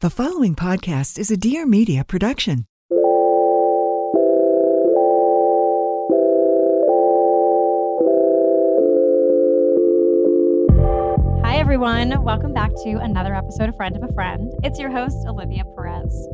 The following podcast is a Dear Media production. Hi, everyone. Welcome back to another episode of Friend of a Friend. It's your host, Olivia Perez.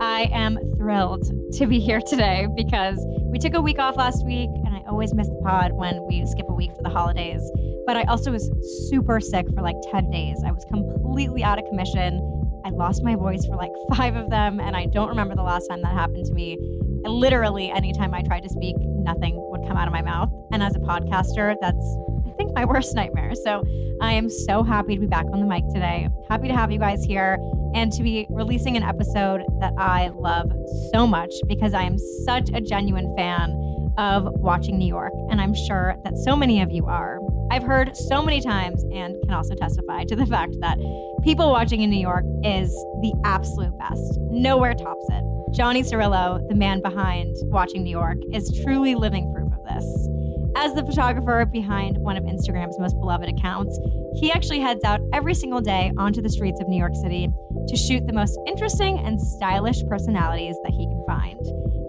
I am thrilled to be here today because we took a week off last week, and I always miss the pod when we skip a week for the holidays. But I also was super sick for like 10 days. I was completely out of commission. I lost my voice for like five of them, and I don't remember the last time that happened to me. Literally, anytime I tried to speak, nothing would come out of my mouth. And as a podcaster, that's, I think, my worst nightmare. So I am so happy to be back on the mic today. Happy to have you guys here and to be releasing an episode that I love so much because I am such a genuine fan of watching New York. And I'm sure that so many of you are. I've heard so many times and can also testify to the fact that people watching in New York is the absolute best. Nowhere tops it. Johnny Cirillo, the man behind Watching New York, is truly living proof of this. As the photographer behind one of Instagram's most beloved accounts, he actually heads out every single day onto the streets of New York City to shoot the most interesting and stylish personalities that he can find.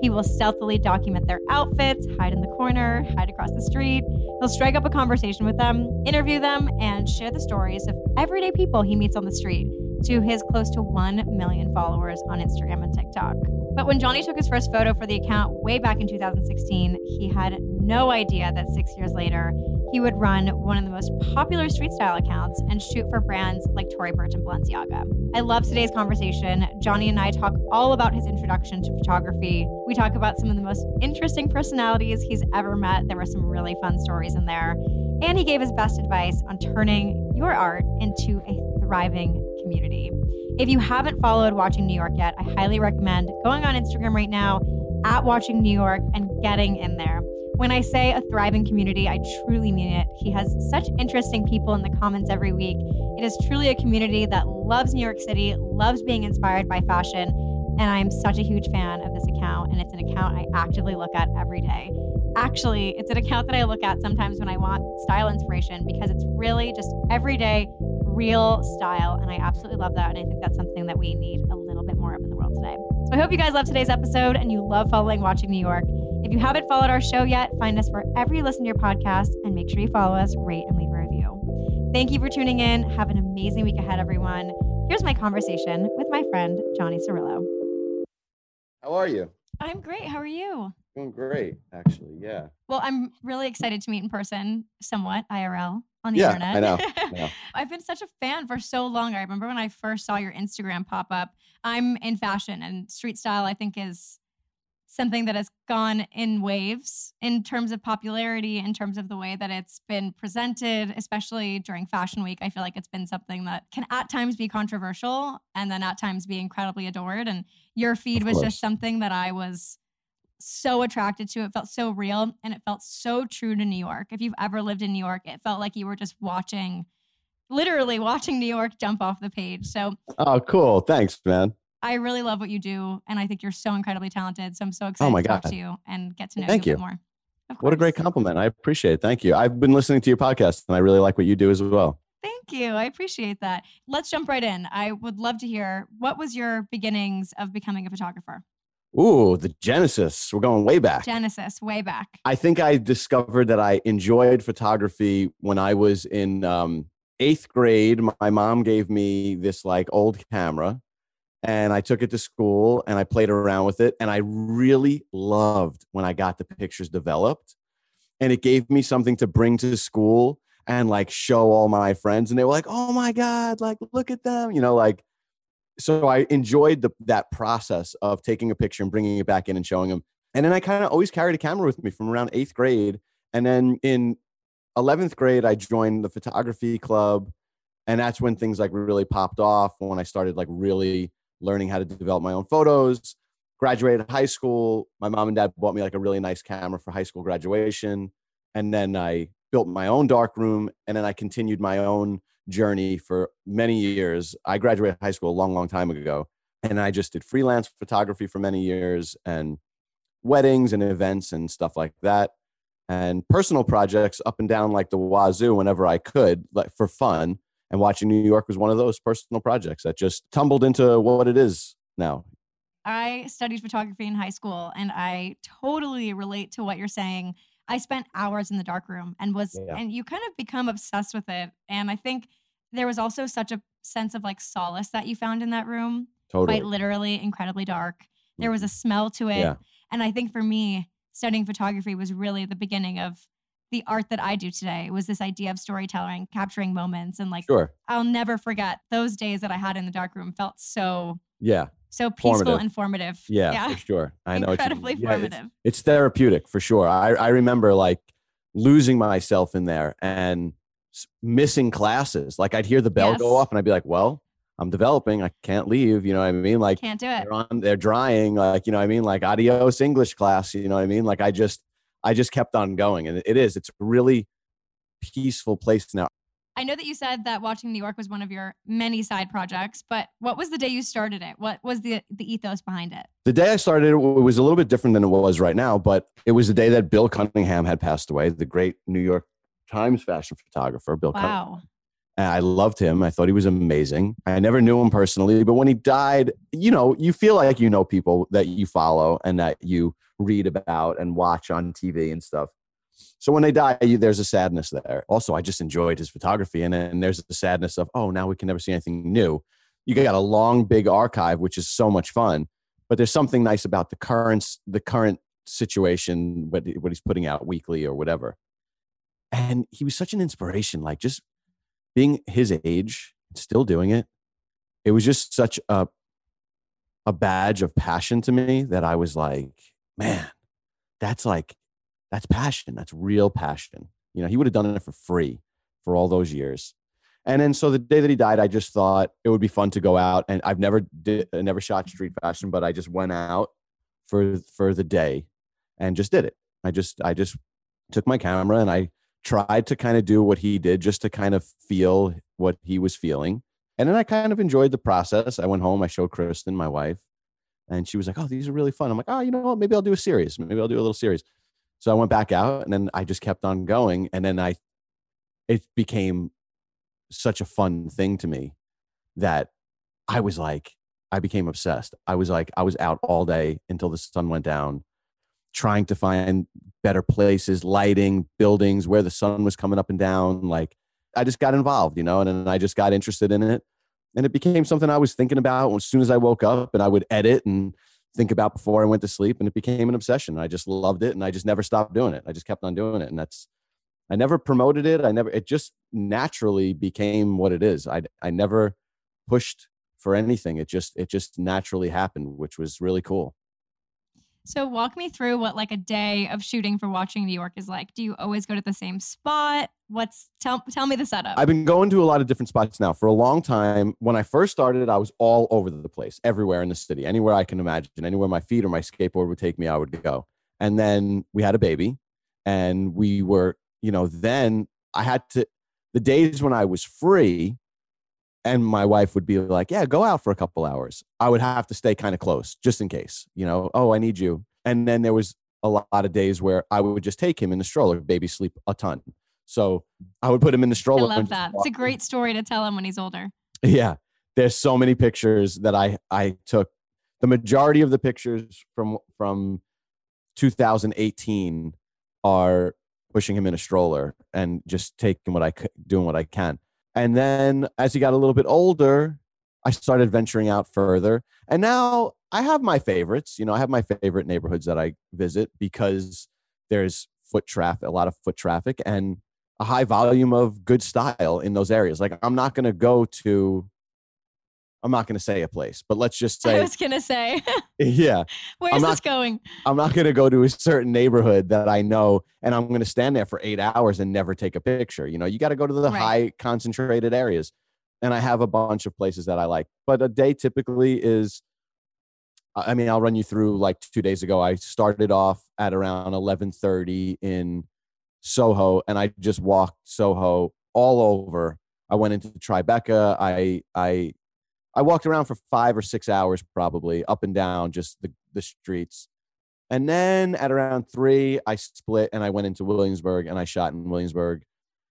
He will stealthily document their outfits, hide in the corner, hide across the street. He'll strike up a conversation with them, interview them, and share the stories of everyday people he meets on the street to his close to 1 million followers on Instagram and TikTok. But when Johnny took his first photo for the account way back in 2016, he had no idea that six years later, he would run one of the most popular street style accounts and shoot for brands like Tory Burch and Balenciaga. I love today's conversation. Johnny and I talk all about his introduction to photography. We talk about some of the most interesting personalities he's ever met. There were some really fun stories in there. And he gave his best advice on turning your art into a thriving community. If you haven't followed Watching New York yet, I highly recommend going on Instagram right now at Watching New York and getting in there. When I say a thriving community, I truly mean it. He has such interesting people in the comments every week. It is truly a community that loves New York City, loves being inspired by fashion, and I'm such a huge fan of this account. And it's an account I actively look at every day. Actually, it's an account that I look at sometimes when I want style inspiration because it's really just everyday, real style. And I absolutely love that. And I think that's something that we need a little bit more of in the world today. So I hope you guys love today's episode and you love following Watching New York. If you haven't followed our show yet, find us wherever you listen to your podcast and make sure you follow us, rate, and leave a review. Thank you for tuning in. Have an amazing week ahead, everyone. Here's my conversation with my friend, Johnny Cirillo. How are you? I'm great. How are you? Doing great, actually. Yeah. Well, I'm really excited to meet in person, somewhat IRL on the Yeah, internet. I know, know. I've been such a fan for so long. I remember when I first saw your Instagram pop up. I'm in fashion and street style, I think, is something that has gone in waves in terms of popularity, in terms of the way that it's been presented, especially during Fashion Week. I feel like it's been something that can at times be controversial and then at times be incredibly adored. And your feed Of was course. just something that I was so attracted to. It felt so real and it felt so true to New York. If you've ever lived in New York, it felt like you were just watching, literally watching New York jump off the page. So Oh, cool. Thanks, man. I really love what you do. And I think you're so incredibly talented. So I'm so excited Oh my to talk God. to you and get to know Thank you a you. bit more. What a great compliment. I appreciate it. Thank you. I've been listening to your podcast and I really like what you do as well. Thank you. I appreciate that. Let's jump right in. I would love to hear what was your beginnings of becoming a photographer? Ooh, the Genesis. We're going way back. Genesis, way back. I think I discovered that I enjoyed photography when I was in um, eighth grade, my mom gave me this like old camera and I took it to school and I played around with it. And I really loved when I got the pictures developed. And it gave me something to bring to school and like show all my friends. And they were like, oh my God, like look at them, you know, like. So I enjoyed the, that process of taking a picture and bringing it back in and showing them. And then I kind of always carried a camera with me from around eighth grade. And then in 11th grade, I joined the photography club. And that's when things like really popped off when I started like really learning how to develop my own photos. Graduated high school. My mom and dad bought me like a really nice camera for high school graduation. And then I built my own dark room. And then I continued my own journey for many years. I graduated high school a long, long time ago. And I just did freelance photography for many years and weddings and events and stuff like that. And personal projects up and down like the wazoo whenever I could, like for fun and watching New York was one of those personal projects that just tumbled into what it is now. I studied photography in high school and I totally relate to what you're saying. I spent hours in the dark room and was yeah. and you kind of become obsessed with it. And I think there was also such a sense of like solace that you found in that room. Totally. Quite literally incredibly dark. There was a mm-hmm. smell to it. Yeah. And I think for me, studying photography was really the beginning of the art that I do today was this idea of storytelling, capturing moments, and like sure. I'll never forget those days that I had in the dark room felt so yeah so peaceful and formative. Yeah, yeah, for sure. I know incredibly yeah, formative. It's, it's, therapeutic for sure. I I remember like losing myself in there and missing classes. Like I'd hear the bell yes. go off and I'd be like, well. I'm developing. I can't leave. You know what I mean? Like can't do it. They're on. They're drying. Like you know what I mean? Like adios English class. You know what I mean? Like I just I just kept on going. And it is, it's a really peaceful place now. I know that you said that watching New York was one of your many side projects, but what was the day you started it? What was the the ethos behind it? The day I started it was a little bit different than it was right now, but it was the day that Bill Cunningham had passed away, the great New York Times fashion photographer, Bill wow. Cunningham. And I loved him. I thought he was amazing. I never knew him personally, but when he died, you know, you feel like you know people that you follow and that you read about and watch on TV and stuff. So when they die, there's a sadness there. Also, I just enjoyed his photography, and then there's the sadness of, oh, now we can never see anything new. You got a long, big archive, which is so much fun. But there's something nice about the current, the current situation, what, what he's putting out weekly or whatever. And he was such an inspiration, like just being his age, still doing it. It was just such a a badge of passion to me that I was like, man, that's like, that's passion. That's real passion. You know, he would have done it for free for all those years. And then so the day that he died, I just thought it would be fun to go out and I've never did never shot street fashion, but I just went out for for the day and just did it. I just I just took my camera and I tried to kind of do what he did just to kind of feel what he was feeling. And then I kind of enjoyed the process. I went home, I showed Kristen, my wife, and she was like, "Oh, these are really fun." I'm like, "Oh, you know what? Maybe I'll do a series. Maybe I'll do a little series." So I went back out, and then I just kept on going, and then I, it became such a fun thing to me that I was like, I became obsessed. I was like, I was out all day until the sun went down, trying to find better places, lighting, buildings where the sun was coming up and down. Like, I just got involved, you know, and then I just got interested in it and it became something I was thinking about as soon as I woke up and I would edit and think about before I went to sleep and it became an obsession. I just loved it and I just never stopped doing it. I just kept on doing it and that's I never promoted it. I never it just naturally became what it is. I I never pushed for anything. It just it just naturally happened, which was really cool. So walk me through what like a day of shooting for watching New York is like. Do you always go to the same spot? What's tell tell me the setup. I've been going to a lot of different spots now for a long time. When I first started, I was all over the place, everywhere in the city, anywhere I can imagine, anywhere my feet or my skateboard would take me, I would go. And then we had a baby, and we were, you know, then I had to the days when I was free, and my wife would be like, "Yeah, go out for a couple hours." I would have to stay kind of close just in case, you know. Oh, I need you. And then there was a lot of days where I would just take him in the stroller. Baby sleep a ton, so I would put him in the stroller. I love that. It's a great story to tell him when he's older. Yeah, there's so many pictures that I I took. The majority of the pictures from from 2018 are pushing him in a stroller and just taking what I doing what I can And then as he got a little bit older, I started venturing out further. And now I have my favorites. You know, I have my favorite neighborhoods that I visit because there's foot traffic, a lot of foot traffic, and a high volume of good style in those areas. Like I'm not going to go to I'm not going to say a place, but let's just say I was going to say. yeah. Where's I'm this not, going? I'm not going to go to a certain neighborhood that I know and I'm going to stand there for 8 hours and never take a picture. You know, you got to go to the Right. high concentrated areas. And I have a bunch of places that I like. But a day typically is I mean, I'll run you through like 2 days ago I started off at around 11:30 in Soho and I just walked Soho all over. I went into Tribeca. I I I walked around for five or six hours, probably up and down just the, the streets. And then at around three, I split and I went into Williamsburg and I shot in Williamsburg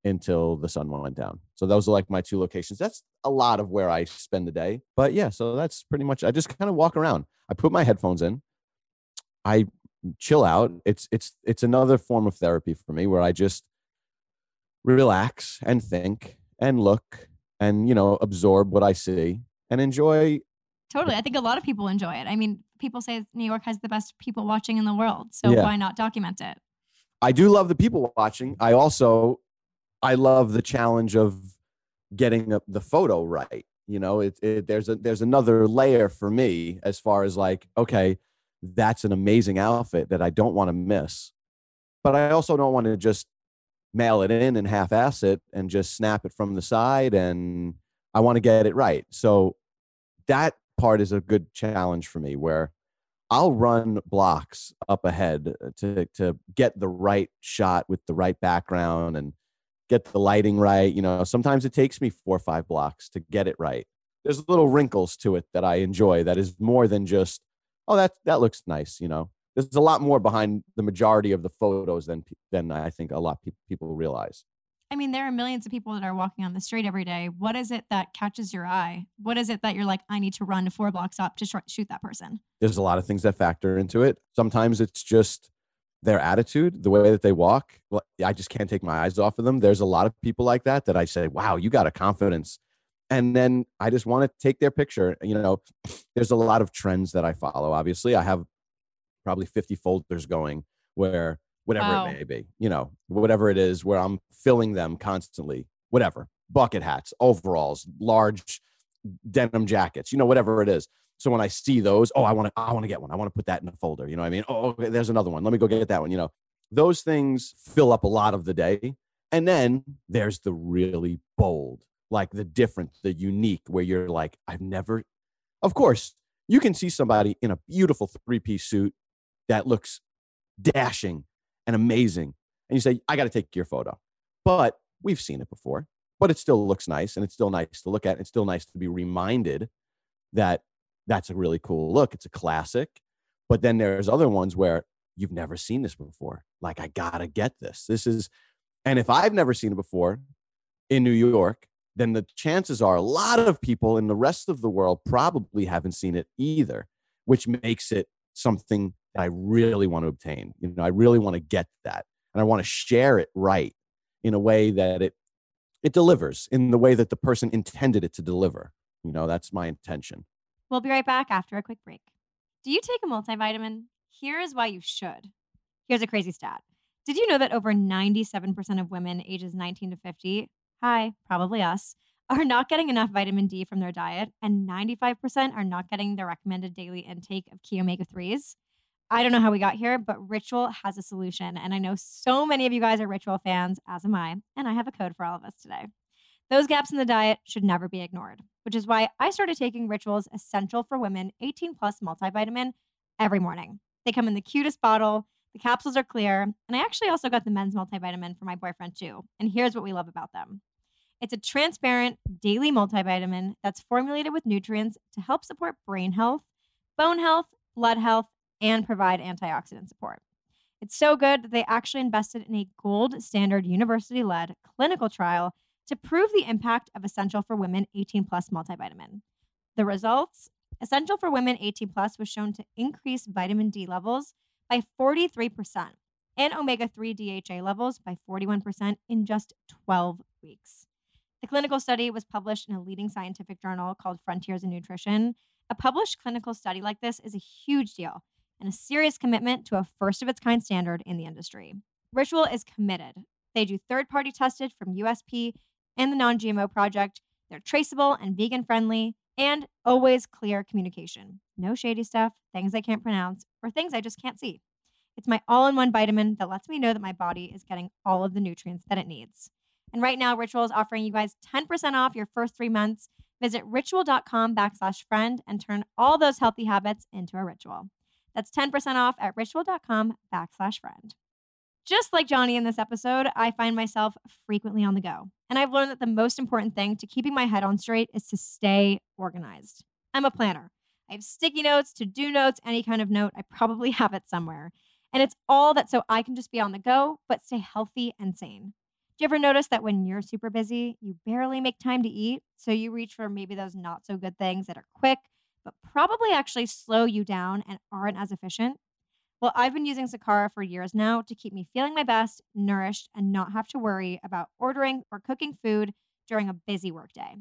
until the sun went down. So those are like my two locations. That's a lot of where I spend the day. But yeah, so that's pretty much. I just kind of walk around. I put my headphones in. I chill out. It's it's it's another form of therapy for me where I just relax and think and look and you know absorb what I see and enjoy Totally. I think a lot of people enjoy it. I mean, people say New York has the best people watching in the world. So Yeah. why not document it? I do love the people watching. I also I love the challenge of getting the photo right. You know, it, it there's a there's another layer for me as far as like, okay, that's an amazing outfit that I don't want to miss. But I also don't want to just mail it in and half-ass it and just snap it from the side and I want to get it right. So that part is a good challenge for me where I'll run blocks up ahead uh, to to get the right shot with the right background and get the lighting right. You know, sometimes it takes me four or five blocks to get it right. There's little wrinkles to it that I enjoy that is more than just, oh, that that looks nice. You know, there's a lot more behind the majority of the photos than than I think a lot of people realize. I mean, there are millions of people that are walking on the street every day. What is it that catches your eye? What is it that you're like, I need to run four blocks up to sh- shoot that person? there's a lot of things that factor into it. Sometimes it's just their attitude, the way that they walk. I just can't take my eyes off of them. There's a lot of people like that that I say, wow, you got a confidence. And then I just want to take their picture. You know, there's a lot of trends that I follow. Obviously, I have probably 50 folders going where whatever Wow. it may be, you know, whatever it is, where I'm filling them constantly, whatever, bucket hats, overalls, large denim jackets, you know, whatever it is. So when I see those, oh, I want to, I want to get one. I want to put that in a folder. You know what I mean? Oh, okay, there's another one. Let me go get that one. You know, those things fill up a lot of the day. And then there's the really bold, like the different, the unique, where you're like, I've never, of course, you can see somebody in a beautiful three piece suit that looks dashing and amazing. And you say, I got to take your photo. But we've seen it before, but it still looks nice and it's still nice to look at. It's still nice to be reminded that that's a really cool look. It's a classic. But then there's other ones where you've never seen this before. Like, I got to get this. This is, and if I've never seen it before in New York, then the chances are a lot of people in the rest of the world probably haven't seen it either, which makes it something that I really want to obtain. You know, I really want to get that and I want to share it right in a way that it it delivers in the way that the person intended it to deliver. You know, that's my intention. We'll be right back after a quick break. Do you take a multivitamin? Here is why you should. Here's a crazy stat. Did you know that over 97% of women ages 19 to 50, hi, probably us, are not getting enough vitamin D from their diet, and 95% are not getting the recommended daily intake of key omega 3s? I don't know how we got here, but Ritual has a solution. And I know so many of you guys are Ritual fans, as am I, and I have a code for all of us today. Those gaps in the diet should never be ignored, which is why I started taking Ritual's Essential for Women 18 Plus multivitamin every morning. They come in the cutest bottle, the capsules are clear, and I actually also got the men's multivitamin for my boyfriend too. And here's what we love about them it's a transparent daily multivitamin that's formulated with nutrients to help support brain health, bone health, blood health, and provide antioxidant support. It's so good that they actually invested in a gold standard university led clinical trial to prove the impact of Essential for Women 18 Plus multivitamin. The results Essential for Women 18 Plus was shown to increase vitamin D levels by 43% and omega 3 DHA levels by 41% in just 12 weeks. The clinical study was published in a leading scientific journal called Frontiers in Nutrition. A published clinical study like this is a huge deal and a serious commitment to a first of its kind standard in the industry. Ritual is committed. They do third party tested from USP and the Non GMO Project. They're traceable and vegan friendly, and always clear communication. No shady stuff, things I can't pronounce, or things I just can't see. It's my all in one vitamin that lets me know that my body is getting all of the nutrients that it needs. And right now, Ritual is offering you guys 10% off your first three months. Visit ritual.com backslash friend and turn all those healthy habits into a ritual. That's 10% off at ritual.com backslash friend. Just like Johnny in this episode, I find myself frequently on the go. And I've learned that the most important thing to keeping my head on straight is to stay organized. I'm a planner. I have sticky notes, to do notes, any kind of note. I probably have it somewhere. And it's all that so I can just be on the go, but stay healthy and sane. Do you ever notice that when you're super busy, you barely make time to eat? So you reach for maybe those not so good things that are quick, but probably actually slow you down and aren't as efficient? Well, I've been using Sakara for years now to keep me feeling my best, nourished, and not have to worry about ordering or cooking food during a busy workday.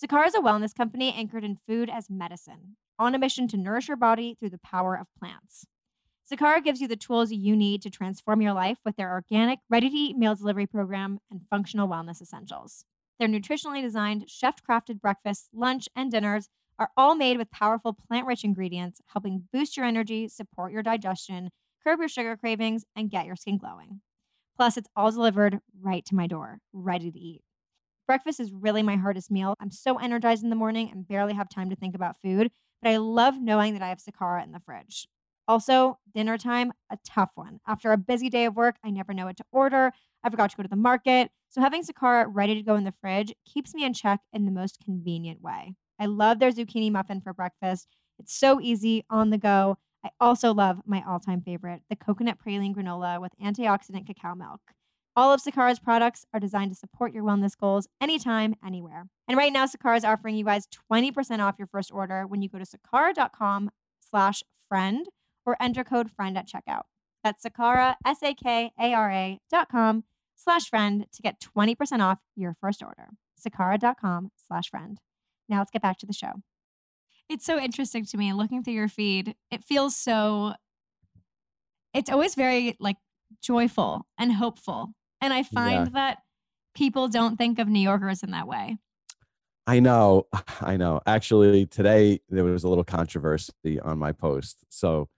Sakara is a wellness company anchored in food as medicine, on a mission to nourish your body through the power of plants. Sakara gives you the tools you need to transform your life with their organic, ready to eat meal delivery program and functional wellness essentials. Their nutritionally designed, chef crafted breakfasts, lunch, and dinners are all made with powerful plant rich ingredients, helping boost your energy, support your digestion, curb your sugar cravings, and get your skin glowing. Plus, it's all delivered right to my door, ready to eat. Breakfast is really my hardest meal. I'm so energized in the morning and barely have time to think about food, but I love knowing that I have Sakara in the fridge. Also, dinner time, a tough one. After a busy day of work, I never know what to order. I forgot to go to the market. So having Sakara ready to go in the fridge keeps me in check in the most convenient way. I love their zucchini muffin for breakfast. It's so easy on the go. I also love my all time favorite, the coconut praline granola with antioxidant cacao milk. All of Sakara's products are designed to support your wellness goals anytime, anywhere. And right now, Sakara is offering you guys 20% off your first order when you go to sakara.com slash friend or enter code friend at checkout. That's Sakara, S-A-K-A-R-A dot com slash friend to get 20% off your first order. Sakara.com slash friend. Now let's get back to the show. It's so interesting to me looking through your feed. It feels so, it's always very like joyful and hopeful. And I find yeah. that people don't think of New Yorkers in that way. I know. I know. Actually, today there was a little controversy on my post. So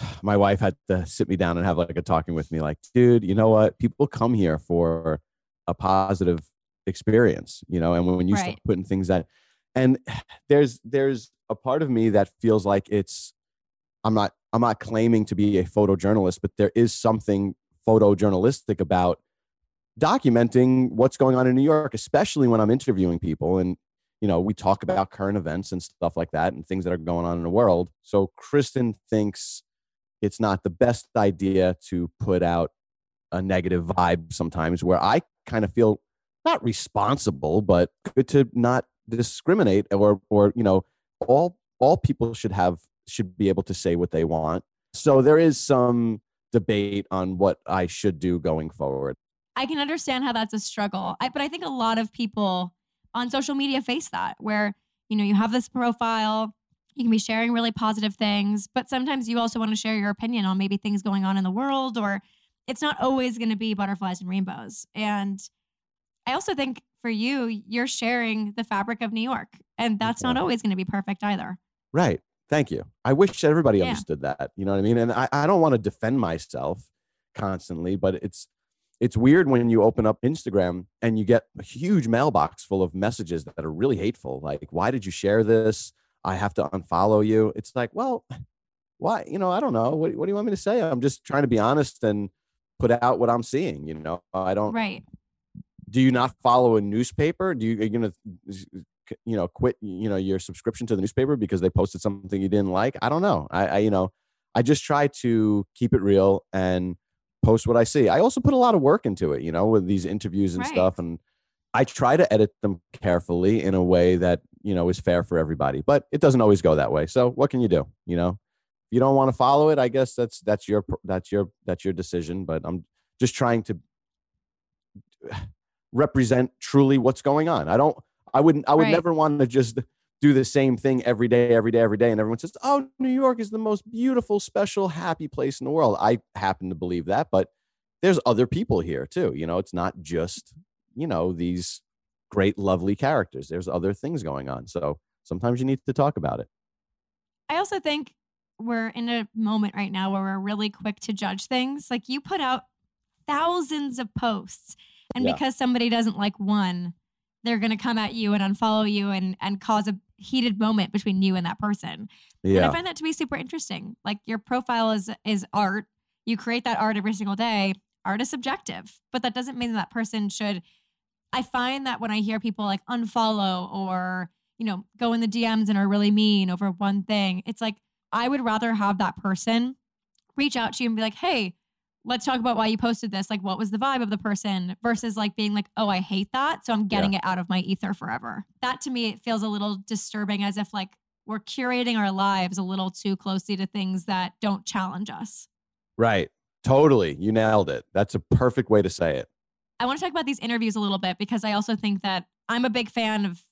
my wife had to sit me down and have like a talking with me like, dude, you know what? People come here for a positive experience, you know, and when you right. start putting things that and there's there's a part of me that feels like it's i'm not i'm not claiming to be a photojournalist but there is something photojournalistic about documenting what's going on in new york especially when i'm interviewing people and you know we talk about current events and stuff like that and things that are going on in the world. So kristen thinks it's not the best idea to put out a negative vibe sometimes where i kind of feel not responsible but good to not discriminate or or you know all all people should have should be able to say what they want. So there is some debate on what i should do going forward. I can understand how that's a struggle. I, but i think a lot of people on social media face that where you know you have this profile you can be sharing really positive things but sometimes you also want to share your opinion on maybe things going on in the world or it's not always going to be butterflies and rainbows. And i also think for you, you're sharing the fabric of New York. And that's not always going to be perfect either. Right. Thank you. I wish everybody yeah. understood that. You know what I mean? And I, I don't want to defend myself constantly, but it's it's weird when you open up Instagram and you get a huge mailbox full of messages that are really hateful. Like, why did you share this? I have to unfollow you. It's like, well, why? You know, I don't know. What, what do you want me to say? I'm just trying to be honest and put out what I'm seeing. You know, I don't. Right do you not follow a newspaper? Do you are you gonna you know quit you know your subscription to the newspaper because they posted something you didn't like? I don't know. I, I you know I just try to keep it real and post what I see. I also put a lot of work into it, you know, with these interviews and right. stuff and I try to edit them carefully in a way that, you know, is fair for everybody. But it doesn't always go that way. So what can you do, you know? If you don't want to follow it, I guess that's that's your that's your that's your decision, but I'm just trying to represent truly what's going on. I don't I wouldn't I would right. never want to just do the same thing every day, every day, every day. And everyone says, Oh, New York is the most beautiful, special, happy place in the world. I happen to believe that, but there's other people here too. You know, it's not just, you know, these great, lovely characters. There's other things going on. So sometimes you need to talk about it. I also think we're in a moment right now where we're really quick to judge things. Like you put out thousands of posts, and yeah. because somebody doesn't like one, they're going to come at you and unfollow you and and cause a heated moment between you and that person. Yeah. And I find that to be super interesting. Like your profile is is art. You create that art every single day. Art is subjective, but that doesn't mean that, that person should I find that when I hear people like unfollow or, you know, go in the DMs and are really mean over one thing, it's like I would rather have that person reach out to you and be like, "Hey, let's talk about why you posted this. Like, what was the vibe of the person versus like being like, oh, I hate that. So I'm getting yeah. it out of my ether forever. That to me, it feels a little disturbing as if like we're curating our lives a little too closely to things that don't challenge us. Right. Totally. You nailed it. That's a perfect way to say it. I want to talk about these interviews a little bit because I also think that I'm a big fan of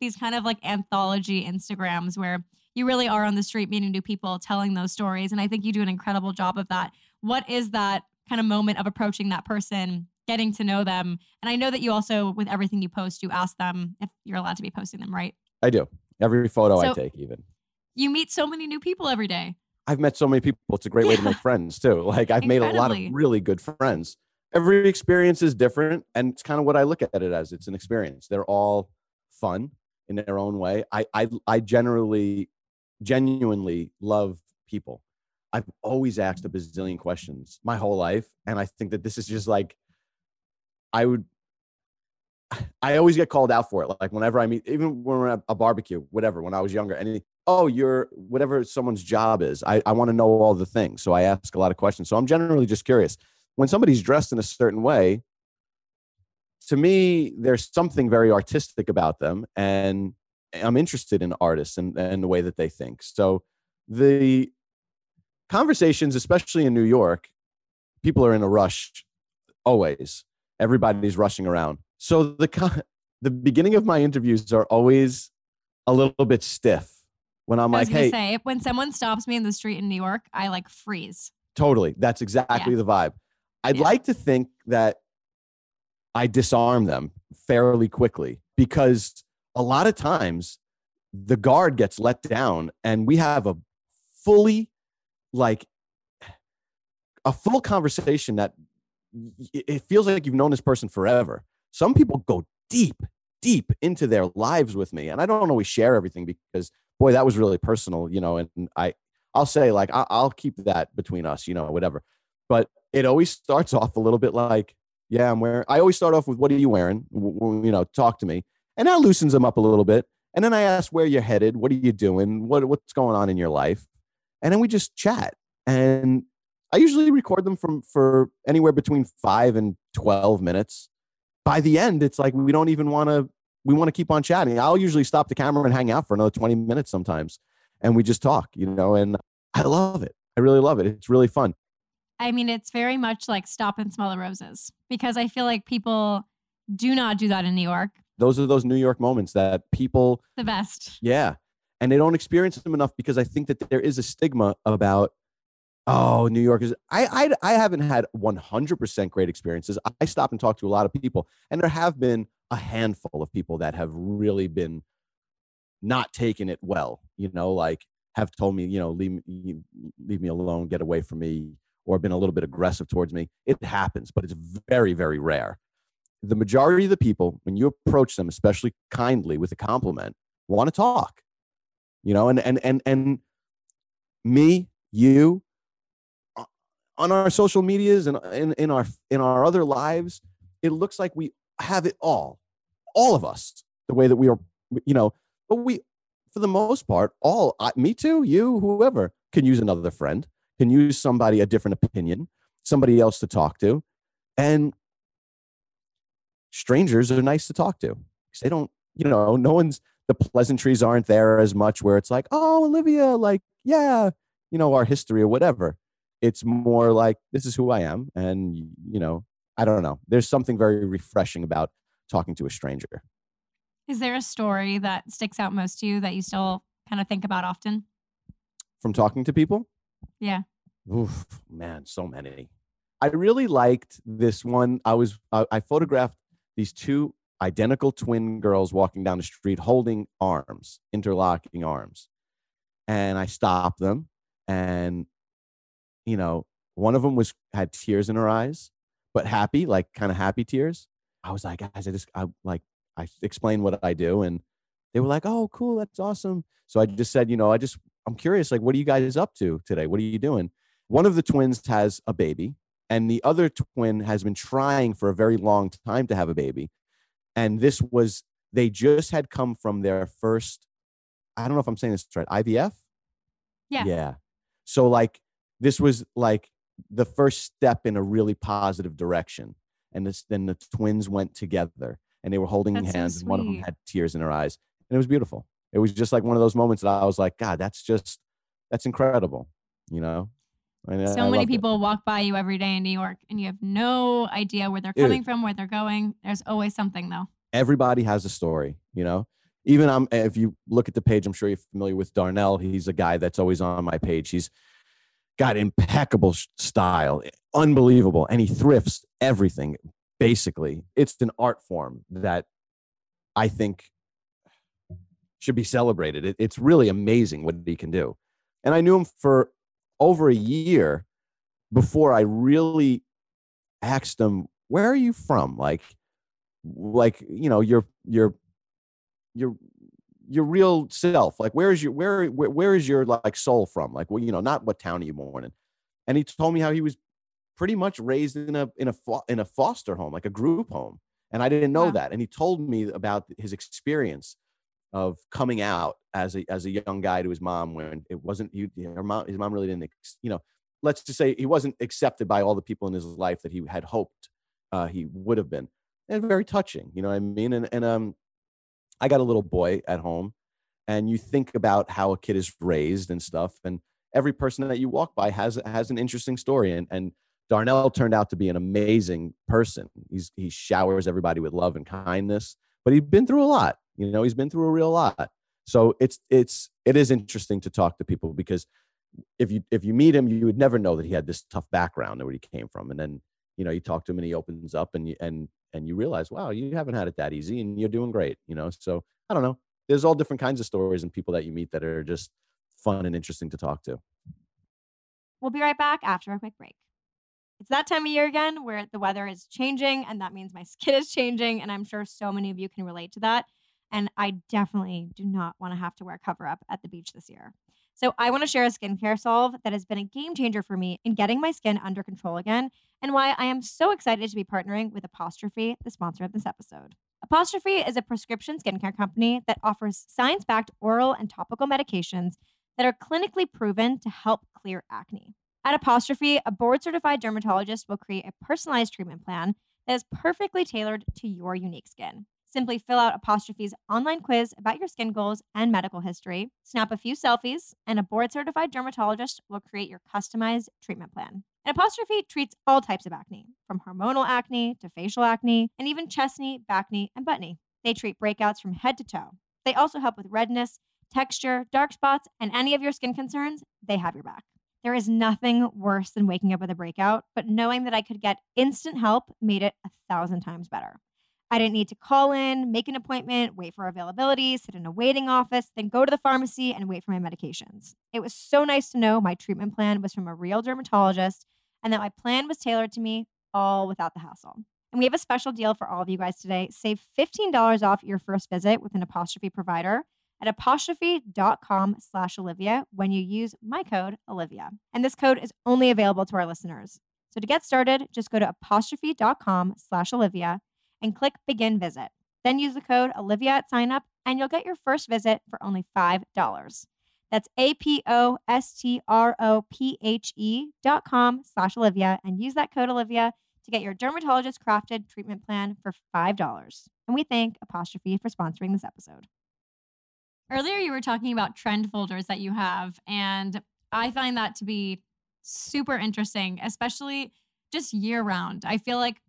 these kind of like anthology Instagrams where you really are on the street meeting new people, telling those stories. And I think you do an incredible job of that what is that kind of moment of approaching that person, getting to know them? And I know that you also, with everything you post, you ask them if you're allowed to be posting them, right? I do. Every photo so I take, even. You meet so many new people every day. I've met so many people. It's a great yeah. way to make friends too. Like I've made a lot of really good friends. Every experience is different, and it's kind of what I look at it as. It's an experience. They're all fun in their own way. I I, I generally, genuinely love people. I've always asked a bazillion questions my whole life. And I think that this is just like, I would, I always get called out for it. Like whenever I meet, even when we're at a barbecue, whatever, when I was younger, and oh, you're whatever someone's job is. I, I want to know all the things. So I ask a lot of questions. So I'm generally just curious. When somebody's dressed in a certain way, to me, there's something very artistic about them. And I'm interested in artists and, and the way that they think. So the conversations, especially in New York, people are in a rush always. Everybody's rushing around. So the the beginning of my interviews are always a little bit stiff when I'm like, "Hey," say, when someone stops me in the street in New York, I like freeze. Totally, that's exactly yeah. the vibe. I'd yeah. like to think that I disarm them fairly quickly because a lot of times the guard gets let down and we have a fully like a full conversation that it feels like you've known this person forever. Some people go deep, deep into their lives with me, and I don't always share everything because, boy, that was really personal, you know. And I, I'll say like I'll keep that between us, you know, whatever. But it always starts off a little bit like, yeah, I'm wearing. I always start off with, "What are you wearing?" You know, talk to me, and that loosens them up a little bit. And then I ask where you're headed, what are you doing, what what's going on in your life, and then we just chat. And I usually record them from for anywhere between five and twelve minutes. By the end, it's like we don't even want to. We want to keep on chatting. I'll usually stop the camera and hang out for another twenty minutes sometimes, and we just talk. You know, and I love it. I really love it. It's really fun. I mean, it's very much like stop and smell the roses because I feel like people do not do that in New York. Those are those New York moments that people the best. Yeah and they don't experience them enough because I think that there is a stigma about oh New York is I I, I haven't had 100% great experiences. I stop and talk to a lot of people and there have been a handful of people that have really been not taking it well, you know, like have told me, you know, leave leave me alone, get away from me, or been a little bit aggressive towards me. It happens, but it's very, very rare. The majority of the people, when you approach them, especially kindly with a compliment, want to talk you know and and and and me you uh, on our social medias and in, in our in our other lives it looks like we have it all all of us the way that we are you know but we for the most part all I, me too you whoever can use another friend can use somebody a different opinion somebody else to talk to and strangers are nice to talk to they don't you know no one's the pleasantries aren't there as much where it's like, oh, Olivia, like, yeah, you know, our history or whatever. It's more like, this is who I am. And, you know, I don't know. There's something very refreshing about talking to a stranger. Is there a story that sticks out most to you that you still kind of think about often? From talking to people? Yeah. Oof, man, so many. I really liked this one. I was I, I photographed these two identical twin girls walking down the street holding arms, interlocking arms. And I stopped them and you know, one of them was had tears in her eyes, but happy, like kind of happy tears. I was like, guys, I just I like I explained what I do and they were like, "Oh, cool, that's awesome." So I just said, you know, I just I'm curious like what are you guys up to today? What are you doing? One of the twins has a baby and the other twin has been trying for a very long time to have a baby and this was they just had come from their first i don't know if i'm saying this right ivf yeah. Yeah. So like this was like the first step in a really positive direction. And this, then the twins went together and they were holding that's hands so and one of them had tears in her eyes and it was beautiful. It was just like one of those moments that i was like god that's just that's incredible you know and so I many people it. walk by you every day in New York and you have no idea where they're coming from, where they're going. There's always something though. Everybody has a story, you know? Even I'm if you look at the page, I'm sure you're familiar with Darnell. He's a guy that's always on my page. He's got impeccable style, unbelievable, and he thrifts everything. Basically, it's an art form that I think should be celebrated. It, it's really amazing what he can do. And I knew him for over a year before I really asked him, "Where are you from?" Like, like you know, your your your your real self. Like, where is your where where, where is your like soul from? Like, well, you know, not what town are you born in? And he told me how he was pretty much raised in a in a in a foster home, like a group home, and I didn't know wow. that. And he told me about his experience of coming out as a as a young guy to his mom when it wasn't you her mom his mom really didn't you know let's just say he wasn't accepted by all the people in his life that he had hoped uh, he would have been. And very touching you know what i mean? And and um i got a little boy at home and you think about how a kid is raised and stuff and every person that you walk by has has an interesting story and and darnell turned out to be an amazing person. He's he showers everybody with love and kindness but he'd been through a lot you know, he's been through a real lot. So it's it's it is interesting to talk to people because if you if you meet him, you would never know that he had this tough background and where he came from. And then you know you talk to him and he opens up and you and and you realize, wow, you haven't had it that easy and you're doing great. You know, so I don't know. There's all different kinds of stories and people that you meet that are just fun and interesting to talk to. We'll be right back after a quick break. It's that time of year again where the weather is changing, and that means my skin is changing. And I'm sure so many of you can relate to that. And I definitely do not want to have to wear cover up at the beach this year. So I want to share a skincare solve that has been a game changer for me in getting my skin under control again, and why I am so excited to be partnering with Apostrophe, the sponsor of this episode. Apostrophe is a prescription skincare company that offers science backed oral and topical medications that are clinically proven to help clear acne. At Apostrophe, a board certified dermatologist will create a personalized treatment plan that is perfectly tailored to your unique skin. Simply fill out Apostrophe's online quiz about your skin goals and medical history, snap a few selfies, and a board certified dermatologist will create your customized treatment plan. And Apostrophe treats all types of acne, from hormonal acne to facial acne, and even chest knee, back knee, and butt knee. They treat breakouts from head to toe. They also help with redness, texture, dark spots, and any of your skin concerns, they have your back. There is nothing worse than waking up with a breakout, but knowing that I could get instant help made it a thousand times better. I didn't need to call in, make an appointment, wait for availability, sit in a waiting office, then go to the pharmacy and wait for my medications. It was so nice to know my treatment plan was from a real dermatologist and that my plan was tailored to me all without the hassle. And we have a special deal for all of you guys today. Save $15 off your first visit with an apostrophe provider at apostrophe.com slash Olivia when you use my code Olivia. And this code is only available to our listeners. So to get started, just go to apostrophe.com slash Olivia and click Begin Visit. Then use the code Olivia at sign up and you'll get your first visit for only $5. That's A P O S T R O P H E dot com slash Olivia and use that code Olivia to get your dermatologist crafted treatment plan for $5. And we thank Apostrophe for sponsoring this episode. Earlier, you were talking about trend folders that you have, and I find that to be super interesting, especially just year round. I feel like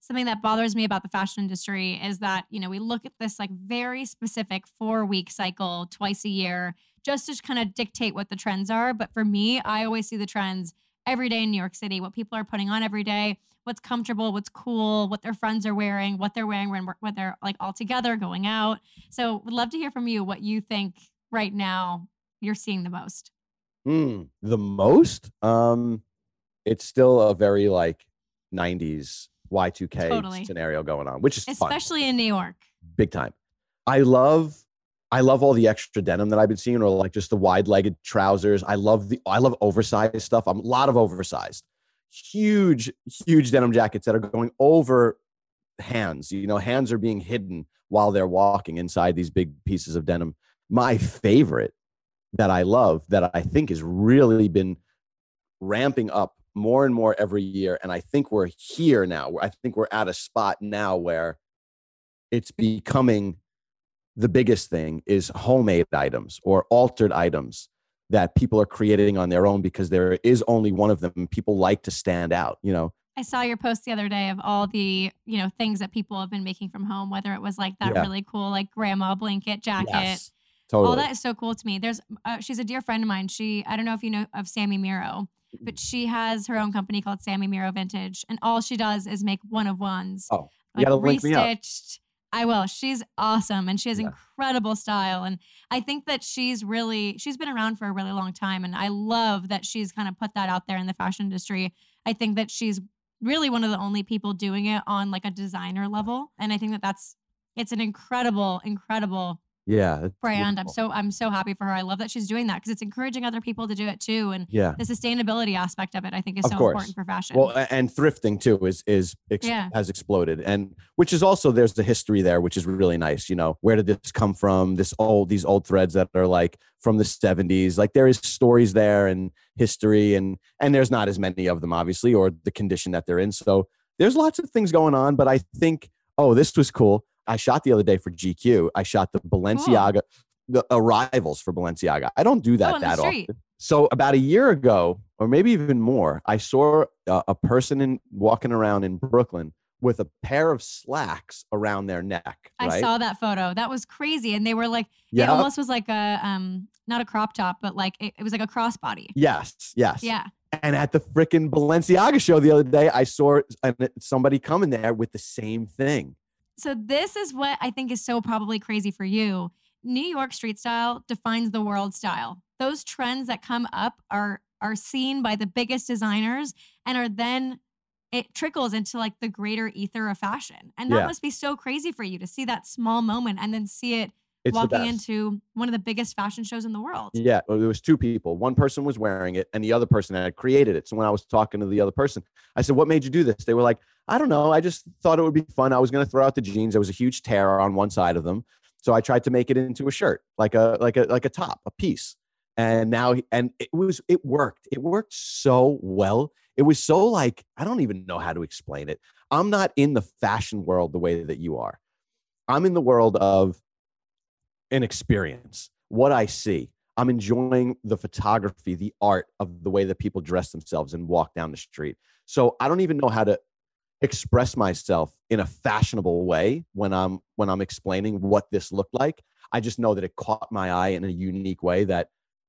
something that bothers me about the fashion industry is that, you know, we look at this like very specific four week cycle twice a year just to kind of dictate what the trends are. But for me, I always see the trends every day in New York City, what people are putting on every day, what's comfortable, what's cool, what their friends are wearing, what they're wearing when, when they're like all together going out. So would love to hear from you what you think right now you're seeing the most. Mm, the most? Um, it's still a very like 90s Y2K totally. scenario going on, which is especially fun. in New York. Big time. I love I love all the extra denim that I've been seeing, or like just the wide-legged trousers. I love the I love oversized stuff. I'm a lot of oversized, huge, huge denim jackets that are going over hands. You know, hands are being hidden while they're walking inside these big pieces of denim. My favorite that I love that I think has really been ramping up more and more every year, and I think we're here now. I think we're at a spot now where it's becoming the biggest thing is homemade items or altered items that people are creating on their own because there is only one of them. People like to stand out you know? I saw your post the other day of all the you know things that people have been making from home whether it was like that yeah. really cool like grandma blanket jacket. Yes, totally. all that is so cool to me. There's uh, she's a dear friend of mine. She i don't know if you know of Sami Miro but she has her own company called Sami Miro vintage and all she does is make one of ones. Oh. Like yeah, restitched I will. She's awesome and she has yeah. incredible style. And I think that she's really, she's been around for a really long time. And I love that she's kind of put that out there in the fashion industry. I think that she's really one of the only people doing it on like a designer level. And I think that that's, it's an incredible, incredible yeah brand beautiful. i'm so i'm so happy for her i love that she's doing that because it's encouraging other people to do it too and yeah the sustainability aspect of it i think is of so course. important for fashion well and thrifting too is is ex- yeah. has exploded and which is also there's the history there which is really nice you know where did this come from this old these old threads that are like from the 70s like there is stories there and history and and there's not as many of them obviously or the condition that they're in so there's lots of things going on but i think oh this was cool I shot the other day for GQ. I shot the Balenciaga, the arrivals for Balenciaga. I don't do that oh, that often. So about a year ago, or maybe even more, I saw a, a person in walking around in Brooklyn with a pair of slacks around their neck. Right? I saw that photo. That was crazy. And they were like, yep. it almost was like a, um, not a crop top, but like it, it was like a crossbody. Yes. Yes. Yeah. And at the freaking Balenciaga show the other day, I saw somebody coming there with the same thing. So this is what I think is so probably crazy for you. New York street style defines the world style. Those trends that come up are are seen by the biggest designers and are then it trickles into like the greater ether of fashion. And that yeah. must be so crazy for you to see that small moment and then see it it's walking into one of the biggest fashion shows in the world. Yeah, well, there was two people. One person was wearing it, and the other person had created it. So when I was talking to the other person, I said, "What made you do this?" They were like, "I don't know. I just thought it would be fun. I was going to throw out the jeans. There was a huge tear on one side of them, so I tried to make it into a shirt, like a like a like a top, a piece." And now, and it was it worked. It worked so well. It was so like I don't even know how to explain it. I'm not in the fashion world the way that you are. I'm in the world of an experience, what I see. I'm enjoying the photography, the art of the way that people dress themselves and walk down the street. So I don't even know how to express myself in a fashionable way when I'm when I'm explaining what this looked like. I just know that it caught my eye in a unique way that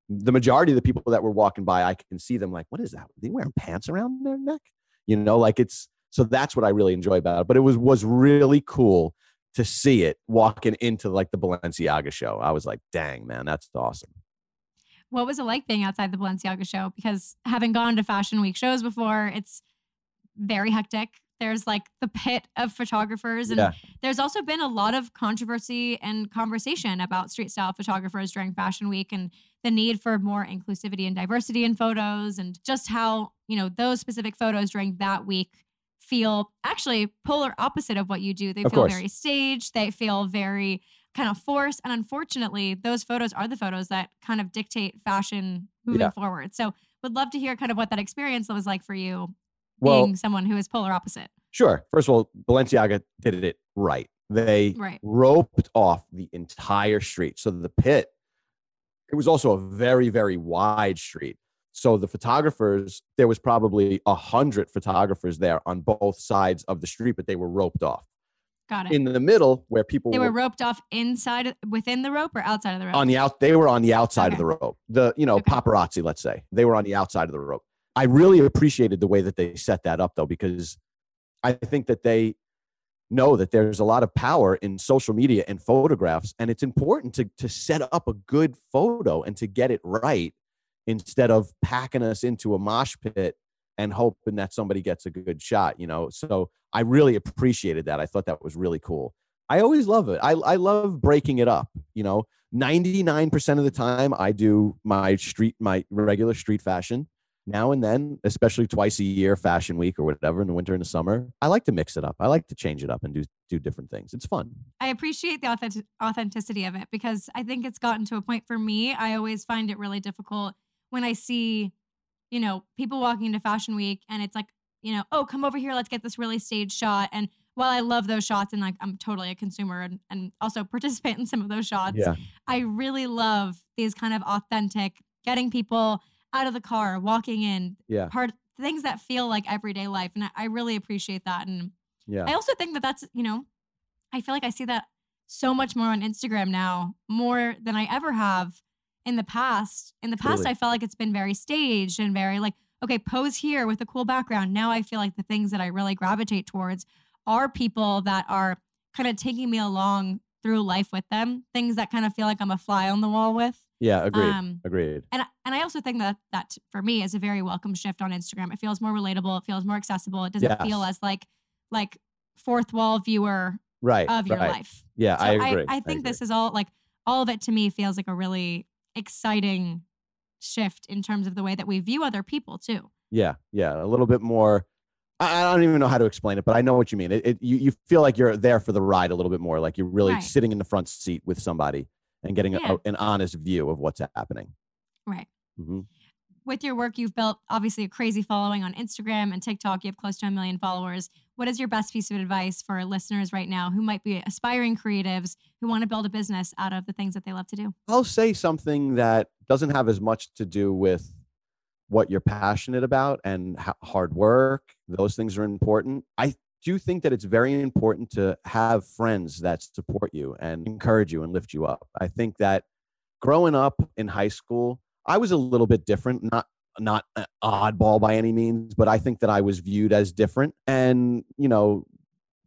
the majority of the people that were walking by, I can see them like, what is that? Are they wearing pants around their neck? You know, like it's so that's what I really enjoy about it. But it was was really cool to see it walking into like the Balenciaga show. I was like, dang, man, that's awesome. What was it like being outside the Balenciaga show? Because having gone to Fashion Week shows before, it's very hectic. There's like the pit of photographers. And yeah. there's also been a lot of controversy and conversation about street style photographers during Fashion Week and the need for more inclusivity and diversity in photos and just how, you know, those specific photos during that week feel actually polar opposite of what you do. They of feel course. very staged, they feel very kind of forced. And unfortunately, those photos are the photos that kind of dictate fashion moving yeah. forward. So would love to hear kind of what that experience was like for you well, being someone who is polar opposite. Sure. First of all, Balenciaga did it right. They right. roped off the entire street. So the pit, it was also a very, very wide street. So the photographers, there was probably a hundred photographers there on both sides of the street, but they were roped off. Got it. In the middle, where people they were, were roped off inside within the rope or outside of the rope. On the out, they were on the outside okay. of the rope. The you know okay. paparazzi, let's say, they were on the outside of the rope. I really appreciated the way that they set that up, though, because I think that they know that there's a lot of power in social media and photographs, and it's important to to set up a good photo and to get it right instead of packing us into a mosh pit and hoping that somebody gets a good shot, you know. So I really appreciated that. I thought that was really cool. I always love it. I, I love breaking it up. You know, 99% of the time I do my street, my regular street fashion. Now and then, especially twice a year, fashion week or whatever in the winter and the summer, I like to mix it up. I like to change it up and do do different things. It's fun. I appreciate the authentic- authenticity of it because I think it's gotten to a point for me. I always find it really difficult when I see, you know, people walking into Fashion Week and it's like, you know, oh, come over here, let's get this really staged shot. And while I love those shots and like I'm totally a consumer and, and also participate in some of those shots, yeah. I really love these kind of authentic, getting people out of the car, walking in, yeah. part things that feel like everyday life. And I, I really appreciate that. And yeah. I also think that that's, you know, I feel like I see that so much more on Instagram now, more than I ever have in the past. In the past, I felt like it's been very staged and very like, okay, pose here with a cool background. Now I feel like the things that I really gravitate towards are people that are kind of taking me along through life with them, things that kind of feel like I'm a fly on the wall with. Yeah, agreed. Um, agreed. And and I also think that that for me is a very welcome shift on Instagram. It feels more relatable. It feels more accessible. It doesn't yes. feel as like like fourth wall viewer right of your right. life. Yeah, so I agree. I, I think I this is all like all of it to me feels like a really exciting shift in terms of the way that we view other people too. Yeah, yeah, a little bit more. I, I don't even know how to explain it, but I know what you mean. It, it, you you feel like you're there for the ride a little bit more, like you're really right. sitting in the front seat with somebody and getting yeah. a, an honest view of what's happening. Right. Mm-hmm. With your work, you've built obviously a crazy following on Instagram and TikTok. You have close to a million followers. What is your best piece of advice for listeners right now who might be aspiring creatives who want to build a business out of the things that they love to do? I'll say something that doesn't have as much to do with what you're passionate about and hard work. Those things are important. I do you think that it's very important to have friends that support you and encourage you and lift you up. I think that growing up in high school, I was a little bit different, not not oddball by any means, but I think that I was viewed as different. And, you know,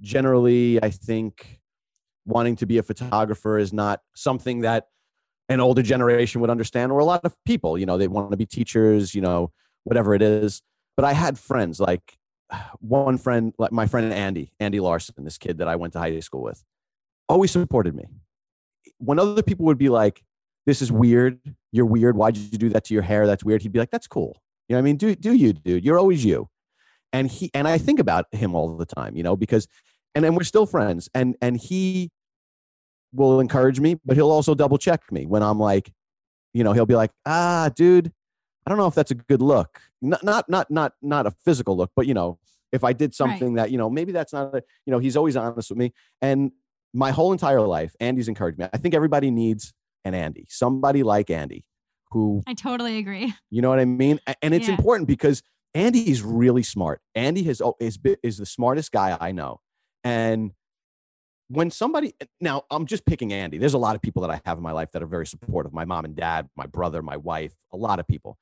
generally I think wanting to be a photographer is not something that an older generation would understand or a lot of people, you know, they want to be teachers, you know, whatever it is. But I had friends like one friend, like my friend Andy, Andy Larson, this kid that I went to high school with, always supported me. When other people would be like, "This is weird. You're weird. Why did you do that to your hair? That's weird." He'd be like, "That's cool. You know I mean? Do do you, dude? You're always you." And he and I think about him all the time, you know, because and and we're still friends. And and he will encourage me, but he'll also double check me when I'm like, you know, he'll be like, "Ah, dude, I don't know if that's a good look. Not not not not not a physical look, but you know, if I did something right. that, you know, maybe that's not a, you know, he's always honest with me. And my whole entire life, Andy's encouraged me. I think everybody needs an Andy, somebody like Andy who I totally agree. You know what I mean? And it's yeah. important because Andy is really smart. Andy has is is the smartest guy I know. And when somebody now I'm just picking Andy. There's a lot of people that I have in my life that are very supportive. My mom and dad, my brother, my wife, a lot of people.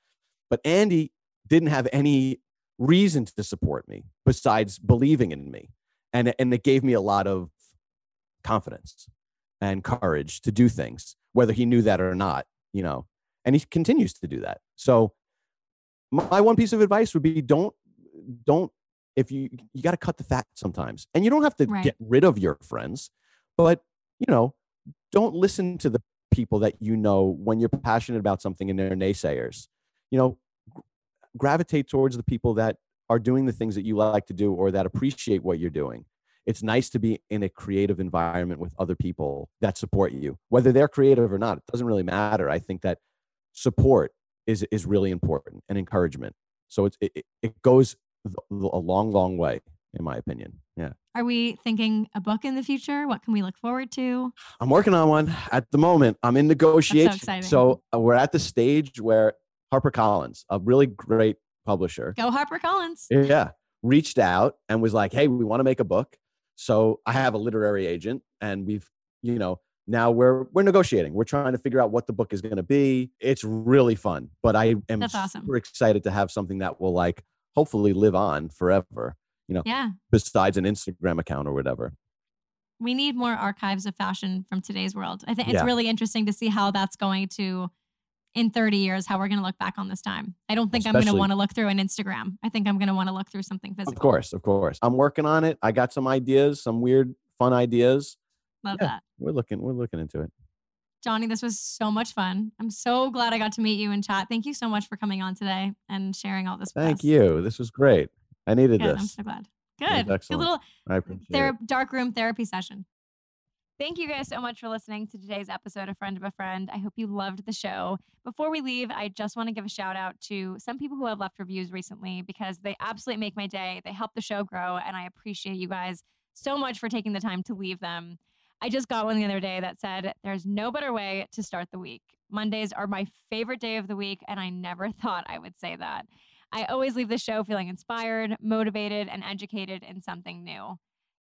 But Andy didn't have any reason to support me besides believing in me. And, and it gave me a lot of confidence and courage to do things, whether he knew that or not, you know, and he continues to do that. So my one piece of advice would be don't, don't, if you, you got to cut the fat sometimes and you don't have to right. get rid of your friends, but you know, don't listen to the people that you know when you're passionate about something and they're naysayers you know, gravitate towards the people that are doing the things that you like to do or that appreciate what you're doing. It's nice to be in a creative environment with other people that support you, whether they're creative or not. It doesn't really matter. I think that support is is really important and encouragement. So it's, it it goes a long, long way, in my opinion. Yeah. Are we thinking a book in the future? What can we look forward to? I'm working on one at the moment. I'm in negotiation. So, so, we're at the stage where HarperCollins, a really great publisher. Go HarperCollins. Yeah. Reached out and was like, hey, we want to make a book. So I have a literary agent and we've, you know, now we're we're negotiating. We're trying to figure out what the book is going to be. It's really fun, but I am That's awesome. super excited to have something that will like hopefully live on forever. You know, yeah. besides an Instagram account or whatever. We need more archives of fashion from today's world. I think it's Yeah. really interesting to see how that's going to in 30 years how we're going to look back on this time. I don't think I'm going to want to look through an Instagram. I think I'm going to want to look through something physical. Of course, of course. I'm working on it. I got some ideas, some weird, fun ideas. Love Yeah. that. We're looking, we're looking into it. Johnny, this was so much fun. I'm so glad I got to meet you and chat. Thank you so much for coming on today and sharing all this Thank us. you. This was great. I needed Good. I'm so glad. Good. Excellent. little I appreciate ther- it. dark room therapy session. Thank you guys so much for listening to today's episode of Friend of a Friend. I hope you loved the show. Before we leave, I just want to give a shout out to some people who have left reviews recently because they absolutely make my day. They help the show grow, and I appreciate you guys so much for taking the time to leave them. I just got one the other day that said, There's no better way to start the week. Mondays are my favorite day of the week, and I never thought I would say that. I always leave the show feeling inspired, motivated, and educated in something new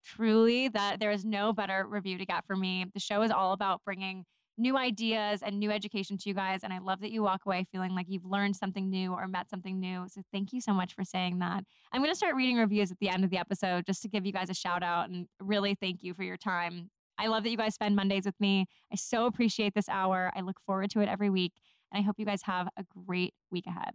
truly that there is no better review to get for me. The show is all about bringing new ideas and new education to you guys. And I love that you walk away feeling like you've learned something new or met something new. So thank you so much for saying that. I'm going to start reading reviews at the end of the episode just to give you guys a shout out and really thank you for your time. I love that you guys spend Mondays with me. I so appreciate this hour. I look forward to it every week. And I hope you guys have a great week ahead.